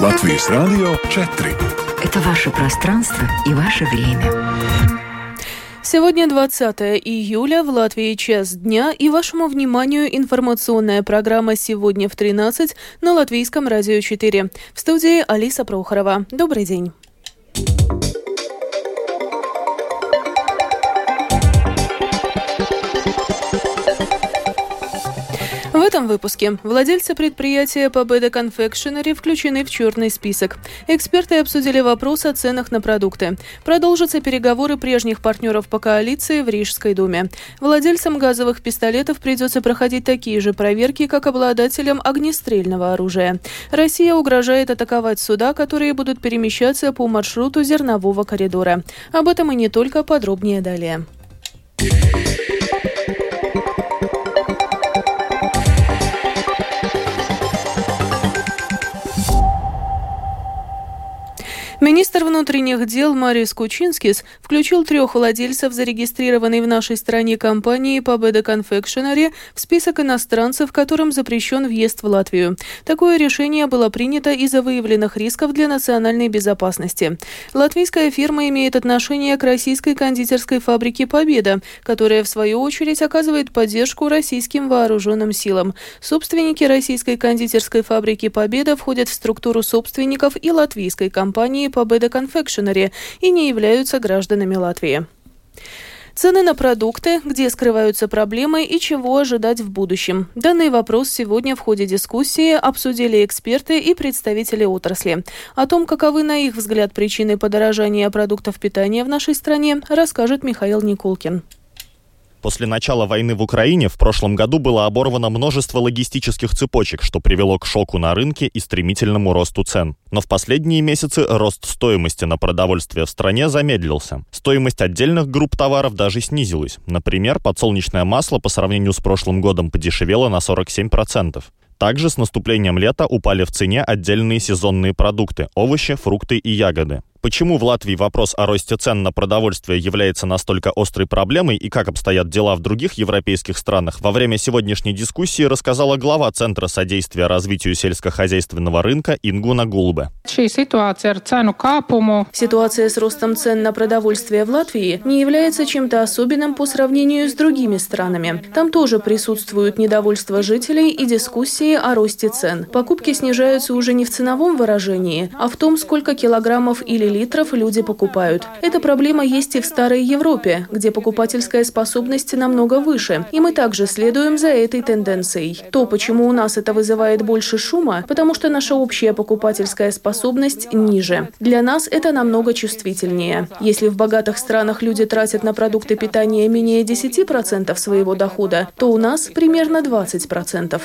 Латвийс Радио 4. Это ваше пространство и ваше время. Сегодня 20 июля, в Латвии час дня, и вашему вниманию информационная программа «Сегодня в 13» на Латвийском радио 4. В студии Алиса Прохорова. Добрый день. Этом выпуске владельцы предприятия Победа Confectionery включены в черный список. Эксперты обсудили вопрос о ценах на продукты. Продолжатся переговоры прежних партнеров по коалиции в Рижской думе. Владельцам газовых пистолетов придется проходить такие же проверки, как обладателям огнестрельного оружия. Россия угрожает атаковать суда, которые будут перемещаться по маршруту зернового коридора. Об этом и не только подробнее далее. Министр внутренних дел Марис Кучинскис включил трех владельцев зарегистрированной в нашей стране компании Победа Confectionery в список иностранцев, которым запрещен въезд в Латвию. Такое решение было принято из-за выявленных рисков для национальной безопасности. Латвийская фирма имеет отношение к российской кондитерской фабрике «Победа», которая, в свою очередь, оказывает поддержку российским вооруженным силам. Собственники российской кондитерской фабрики «Победа» входят в структуру собственников и латвийской компании Победа Confectionery и не являются гражданами Латвии. Цены на продукты, где скрываются проблемы и чего ожидать в будущем. Данный вопрос сегодня в ходе дискуссии обсудили эксперты и представители отрасли. О том, каковы на их взгляд причины подорожания продуктов питания в нашей стране, расскажет Михаил Никулкин. После начала войны в Украине в прошлом году было оборвано множество логистических цепочек, что привело к шоку на рынке и стремительному росту цен. Но в последние месяцы рост стоимости на продовольствие в стране замедлился. Стоимость отдельных групп товаров даже снизилась. Например, подсолнечное масло по сравнению с прошлым годом подешевело на 47%. Также с наступлением лета упали в цене отдельные сезонные продукты – овощи, фрукты и ягоды. Почему в Латвии вопрос о росте цен на продовольствие является настолько острой проблемой и как обстоят дела в других европейских странах, во время сегодняшней дискуссии рассказала глава Центра содействия развитию сельскохозяйственного рынка Ингуна Гулбе. Ситуация с ростом цен на продовольствие в Латвии не является чем-то особенным по сравнению с другими странами. Там тоже присутствует недовольство жителей и дискуссии о росте цен. Покупки снижаются уже не в ценовом выражении, а в том, сколько килограммов или литров люди покупают. Эта проблема есть и в Старой Европе, где покупательская способность намного выше, и мы также следуем за этой тенденцией. То, почему у нас это вызывает больше шума, потому что наша общая покупательская способность ниже. Для нас это намного чувствительнее. Если в богатых странах люди тратят на продукты питания менее 10% своего дохода, то у нас примерно 20%.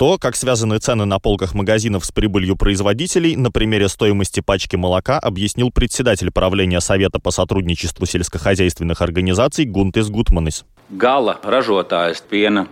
То, как связаны цены на полках магазинов с прибылью производителей, на примере стоимости пачки молока объяснил председатель правления Совета по сотрудничеству сельскохозяйственных организаций Гунтес Гутманис. Гала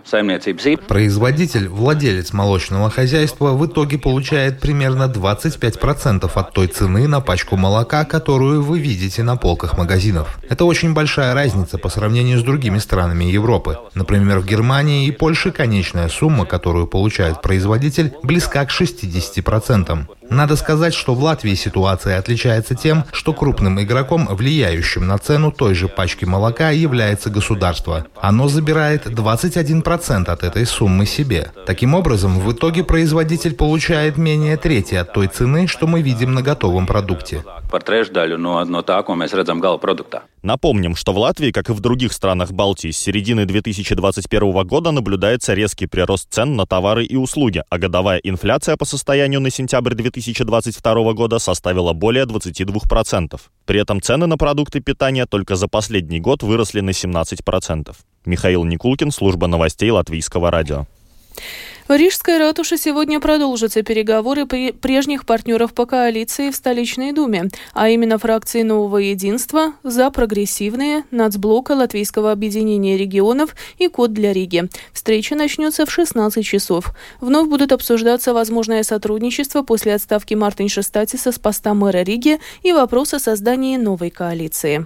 saimniecības Производитель, владелец молочного хозяйства в итоге получает примерно 25% от той цены на пачку молока, которую вы видите на полках магазинов. Это очень большая разница по сравнению с другими странами Европы. Например, в Германии и Польше конечная сумма, которую получает производитель, близка к 60%. Надо сказать, что в Латвии ситуация отличается тем, что крупным игроком, влияющим на цену той же пачки молока, является государство. Оно забирает 21% от этой суммы себе. Таким образом, в итоге производитель получает менее трети от той цены, что мы видим на готовом продукте. Напомним, что в Латвии, как и в других странах Балтии, с середины 2021 года наблюдается резкий прирост цен на товары и услуги, а годовая инфляция по состоянию на сентябрь 2022 года составила более 22%. При этом цены на продукты питания только за последний год выросли на 17%. Михаил Никулкин, служба новостей Латвийского радио. В ратуше сегодня продолжатся переговоры прежних партнеров по коалиции в столичной думе, а именно фракции «Нового единства», «За прогрессивные», «Нацблока», «Латвийского объединения регионов» и «Код для Риги». Встреча начнется в 16 часов. Вновь будут обсуждаться возможное сотрудничество после отставки Мартинша Статиса с поста мэра Риги и вопрос о создании новой коалиции.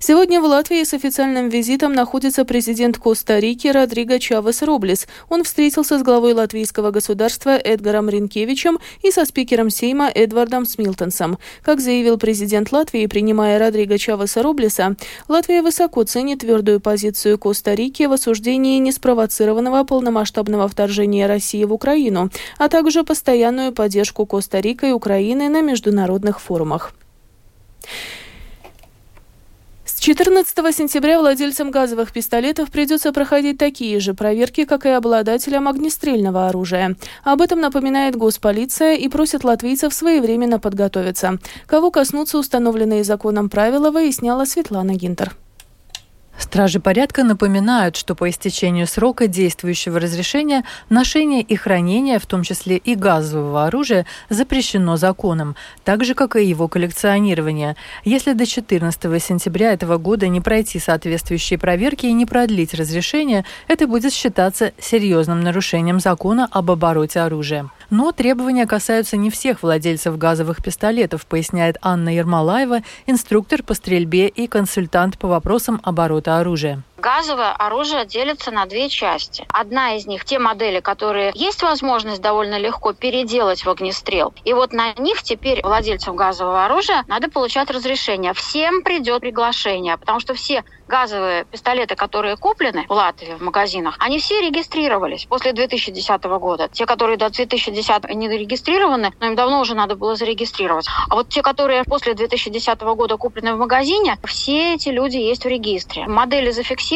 Сегодня в Латвии с официальным визитом находится президент Коста-Рики Родриго Чавес Роблес. Он встретился с главой латвийского государства Эдгаром Ринкевичем и со спикером Сейма Эдвардом Смилтонсом. Как заявил президент Латвии, принимая Родриго Чавеса Роблеса, Латвия высоко ценит твердую позицию Коста-Рики в осуждении неспровоцированного полномасштабного вторжения России в Украину, а также постоянную поддержку Коста-Рика и Украины на международных форумах. С 14 сентября владельцам газовых пистолетов придется проходить такие же проверки, как и обладателям огнестрельного оружия. Об этом напоминает госполиция и просит латвийцев своевременно подготовиться. Кого коснутся установленные законом правила, выясняла Светлана Гинтер. Стражи порядка напоминают, что по истечению срока действующего разрешения ношение и хранение, в том числе и газового оружия, запрещено законом, так же, как и его коллекционирование. Если до 14 сентября этого года не пройти соответствующие проверки и не продлить разрешение, это будет считаться серьезным нарушением закона об обороте оружия. Но требования касаются не всех владельцев газовых пистолетов, поясняет Анна Ермолаева, инструктор по стрельбе и консультант по вопросам оборота оружия. Газовое оружие делится на две части. Одна из них те модели, которые есть возможность довольно легко переделать в огнестрел. И вот на них теперь владельцам газового оружия надо получать разрешение. Всем придет приглашение, потому что все газовые пистолеты, которые куплены в Латвии в магазинах, они все регистрировались после 2010 года. Те, которые до 2010 не зарегистрированы, но им давно уже надо было зарегистрировать. А вот те, которые после 2010 года куплены в магазине, все эти люди есть в регистре. Модели зафиксированы.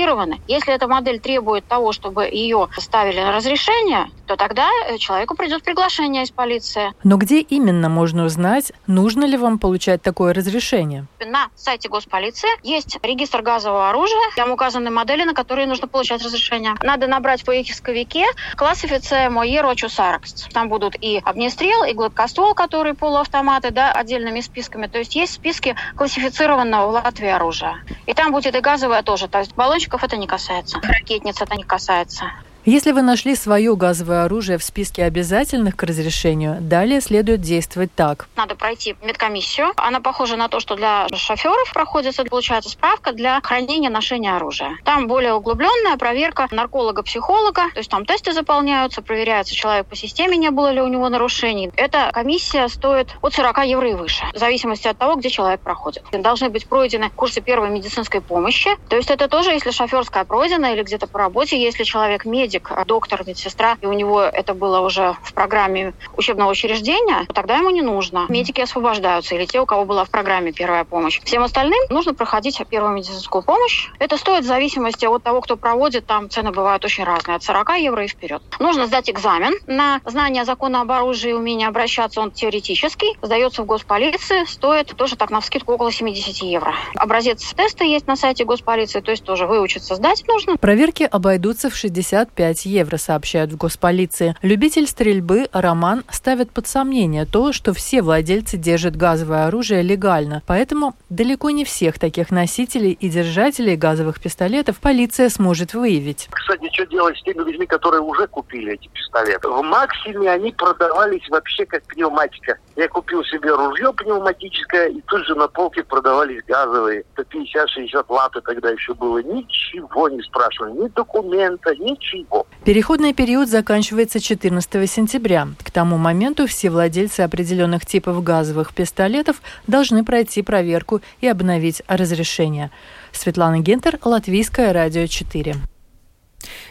Если эта модель требует того, чтобы ее ставили на разрешение, то тогда э, человеку придет приглашение из полиции. Но где именно можно узнать, нужно ли вам получать такое разрешение? На сайте госполиции есть регистр газового оружия. Там указаны модели, на которые нужно получать разрешение. Надо набрать в поисковике классифиция Моеро Чусаракс. Там будут и огнестрел, и гладкоствол, которые полуавтоматы, да, отдельными списками. То есть есть списки классифицированного в Латвии оружия. И там будет и газовое тоже. То есть баллончиков это не касается. Ракетниц это не касается. Если вы нашли свое газовое оружие в списке обязательных к разрешению, далее следует действовать так. Надо пройти медкомиссию. Она похожа на то, что для шоферов проходится, получается справка для хранения ношения оружия. Там более углубленная проверка нарколога-психолога, то есть там тесты заполняются, проверяется человек по системе, не было ли у него нарушений. Эта комиссия стоит от 40 евро и выше, в зависимости от того, где человек проходит. Должны быть пройдены курсы первой медицинской помощи. То есть это тоже, если шоферская пройдена или где-то по работе, если человек медик, медик, а доктор, медсестра, и у него это было уже в программе учебного учреждения, тогда ему не нужно. Медики освобождаются, или те, у кого была в программе первая помощь. Всем остальным нужно проходить первую медицинскую помощь. Это стоит в зависимости от того, кто проводит, там цены бывают очень разные, от 40 евро и вперед. Нужно сдать экзамен на знание закона об оружии и умение обращаться, он теоретический, сдается в госполиции, стоит тоже так на вскидку около 70 евро. Образец теста есть на сайте госполиции, то есть тоже выучиться сдать нужно. Проверки обойдутся в 65 5 евро, сообщают в госполиции. Любитель стрельбы Роман ставит под сомнение то, что все владельцы держат газовое оружие легально. Поэтому далеко не всех таких носителей и держателей газовых пистолетов полиция сможет выявить. Кстати, что делать с теми людьми, которые уже купили эти пистолеты? В Максиме они продавались вообще как пневматика. Я купил себе ружье пневматическое, и тут же на полке продавались газовые. По 50-60 латы тогда еще было. Ничего не спрашивали, ни документа, ничего. Переходный период заканчивается 14 сентября. К тому моменту все владельцы определенных типов газовых пистолетов должны пройти проверку и обновить разрешение. Светлана Гентер, Латвийское радио 4.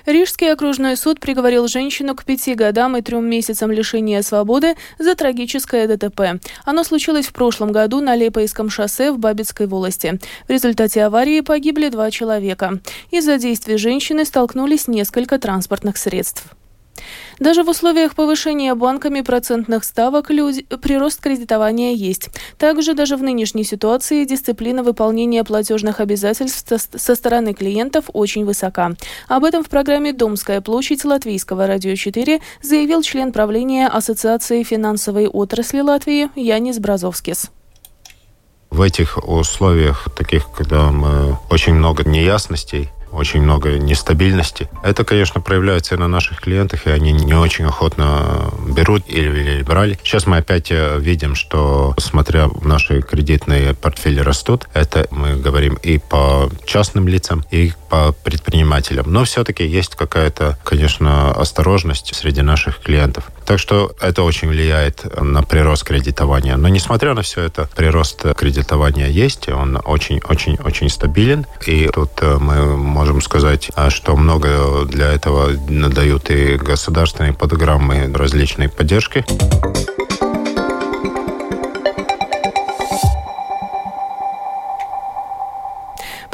Рижский окружной суд приговорил женщину к пяти годам и трем месяцам лишения свободы за трагическое ДТП. Оно случилось в прошлом году на Лепойском шоссе в Бабицкой волости. В результате аварии погибли два человека. Из-за действий женщины столкнулись несколько транспортных средств. Даже в условиях повышения банками процентных ставок люди, прирост кредитования есть. Также даже в нынешней ситуации дисциплина выполнения платежных обязательств со стороны клиентов очень высока. Об этом в программе «Домская площадь» Латвийского радио 4 заявил член правления Ассоциации финансовой отрасли Латвии Янис Бразовскис. В этих условиях, таких, когда мы очень много неясностей, очень много нестабильности. Это, конечно, проявляется и на наших клиентах, и они не очень охотно берут или, или брали. Сейчас мы опять э, видим, что, смотря наши кредитные портфели растут, это мы говорим и по частным лицам, и по предпринимателям. Но все-таки есть какая-то, конечно, осторожность среди наших клиентов. Так что это очень влияет на прирост кредитования. Но несмотря на все это, прирост кредитования есть, он очень-очень-очень стабилен. И тут э, мы можем сказать, а, что много для этого дают и государственные программы различной поддержки.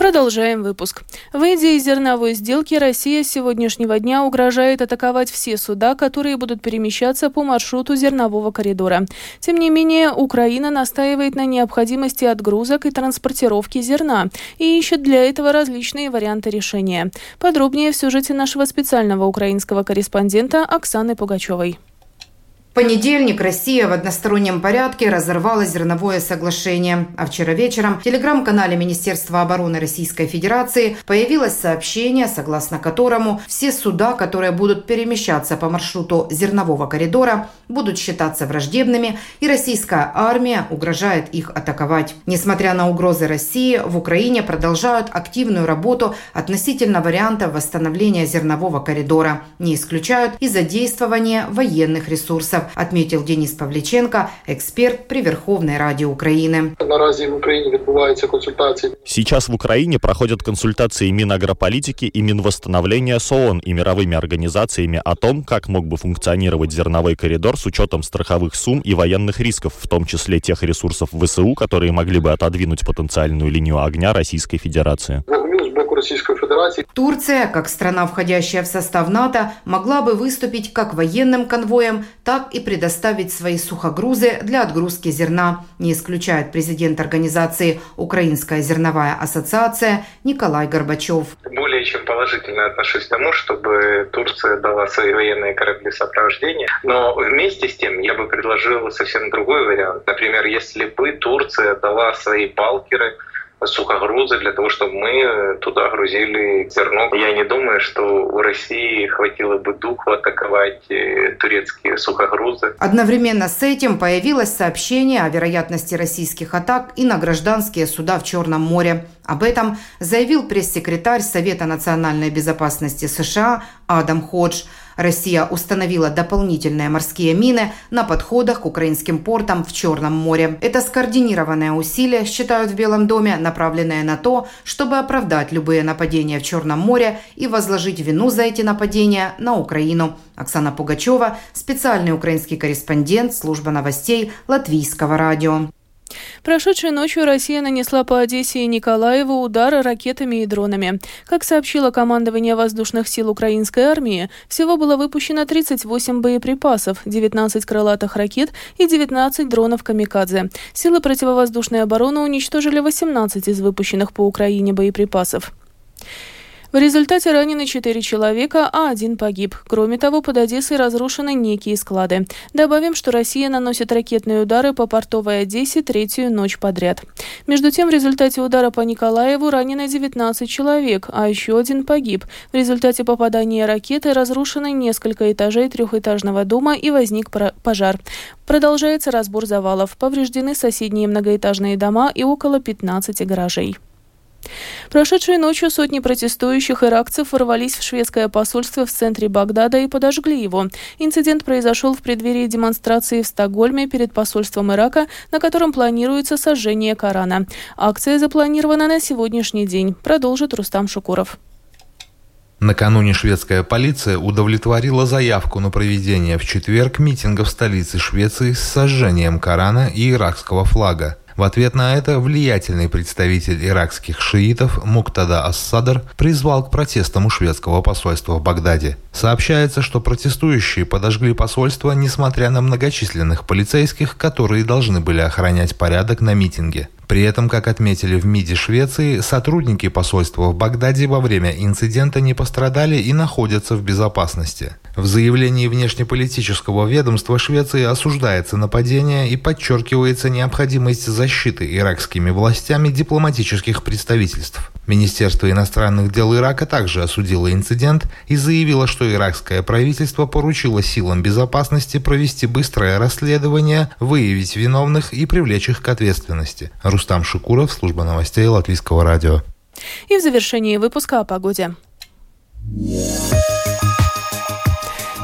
Продолжаем выпуск. Выйдя из зерновой сделки, Россия с сегодняшнего дня угрожает атаковать все суда, которые будут перемещаться по маршруту зернового коридора. Тем не менее, Украина настаивает на необходимости отгрузок и транспортировки зерна и ищет для этого различные варианты решения. Подробнее в сюжете нашего специального украинского корреспондента Оксаны Пугачевой понедельник Россия в одностороннем порядке разорвала зерновое соглашение. А вчера вечером в телеграм-канале Министерства обороны Российской Федерации появилось сообщение, согласно которому все суда, которые будут перемещаться по маршруту зернового коридора, будут считаться враждебными, и российская армия угрожает их атаковать. Несмотря на угрозы России, в Украине продолжают активную работу относительно варианта восстановления зернового коридора. Не исключают и задействование военных ресурсов отметил Денис Павліченко, експерт при Верховной Раді України. Наразі в Україні відбуваються консультації. Сейчас в Украине проходят консультации Минагрополитики и Минвосстановления с ООН и мировыми организациями о том, как мог бы функционировать зерновой коридор с учетом страховых сумм и военных рисков, в том числе тех ресурсов ВСУ, которые могли бы отодвинуть потенциальную линию огня Российской Федерации. Российской Федерации. Турция, как страна, входящая в состав НАТО, могла бы выступить как военным конвоем, так и предоставить свои сухогрузы для отгрузки зерна, не исключает президент организации «Украинская зерновая ассоциация» Николай Горбачев. Более чем положительно отношусь к тому, чтобы Турция дала свои военные корабли сопровождения, но вместе с тем я бы предложил совсем другой вариант. Например, если бы Турция дала свои балкеры сухогрузы для того, чтобы мы туда грузили зерно. Я не думаю, что у России хватило бы духу атаковать э, турецкие сухогрузы. Одновременно с этим появилось сообщение о вероятности российских атак и на гражданские суда в Черном море. Об этом заявил пресс-секретарь Совета национальной безопасности США Адам Ходж – Россия установила дополнительные морские мины на подходах к украинским портам в Черном море. Это скоординированное усилие, считают в Белом доме, направленное на то, чтобы оправдать любые нападения в Черном море и возложить вину за эти нападения на Украину. Оксана Пугачева, специальный украинский корреспондент служба новостей Латвийского радио. Прошедшей ночью Россия нанесла по Одессе и Николаеву удары ракетами и дронами. Как сообщило командование воздушных сил украинской армии, всего было выпущено 38 боеприпасов, 19 крылатых ракет и 19 дронов «Камикадзе». Силы противовоздушной обороны уничтожили 18 из выпущенных по Украине боеприпасов. В результате ранены четыре человека, а один погиб. Кроме того, под Одессой разрушены некие склады. Добавим, что Россия наносит ракетные удары по портовой Одессе третью ночь подряд. Между тем, в результате удара по Николаеву ранены 19 человек, а еще один погиб. В результате попадания ракеты разрушены несколько этажей трехэтажного дома и возник пожар. Продолжается разбор завалов. Повреждены соседние многоэтажные дома и около 15 гаражей. Прошедшей ночью сотни протестующих иракцев ворвались в шведское посольство в центре Багдада и подожгли его. Инцидент произошел в преддверии демонстрации в Стокгольме перед посольством Ирака, на котором планируется сожжение Корана. Акция запланирована на сегодняшний день, продолжит Рустам Шукуров. Накануне шведская полиция удовлетворила заявку на проведение в четверг митинга в столице Швеции с сожжением Корана и иракского флага. В ответ на это влиятельный представитель иракских шиитов Муктада Ас-Садр призвал к протестам у шведского посольства в Багдаде. Сообщается, что протестующие подожгли посольство, несмотря на многочисленных полицейских, которые должны были охранять порядок на митинге. При этом, как отметили в МИДе Швеции, сотрудники посольства в Багдаде во время инцидента не пострадали и находятся в безопасности. В заявлении внешнеполитического ведомства Швеции осуждается нападение и подчеркивается необходимость защиты иракскими властями дипломатических представительств. Министерство иностранных дел Ирака также осудило инцидент и заявило, что иракское правительство поручило силам безопасности провести быстрое расследование, выявить виновных и привлечь их к ответственности. Рустам Шукуров, служба новостей Латвийского радио. И в завершении выпуска о погоде.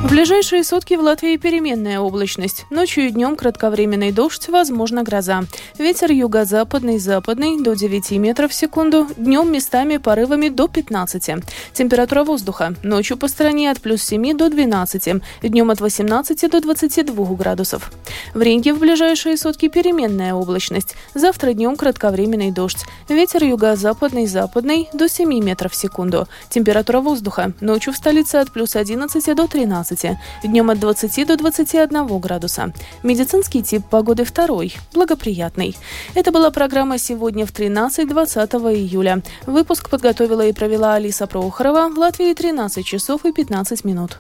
В ближайшие сутки в Латвии переменная облачность. Ночью и днем кратковременный дождь, возможно гроза. Ветер юго-западный, западный до 9 метров в секунду. Днем местами порывами до 15. Температура воздуха. Ночью по стране от плюс 7 до 12. Днем от 18 до 22 градусов. В Ринге в ближайшие сутки переменная облачность. Завтра днем кратковременный дождь. Ветер юго-западный, западный до 7 метров в секунду. Температура воздуха. Ночью в столице от плюс 11 до 13 15, днем от 20 до 21 градуса. Медицинский тип погоды второй, благоприятный. Это была программа «Сегодня в 13-20 июля». Выпуск подготовила и провела Алиса Прохорова. В Латвии 13 часов и 15 минут.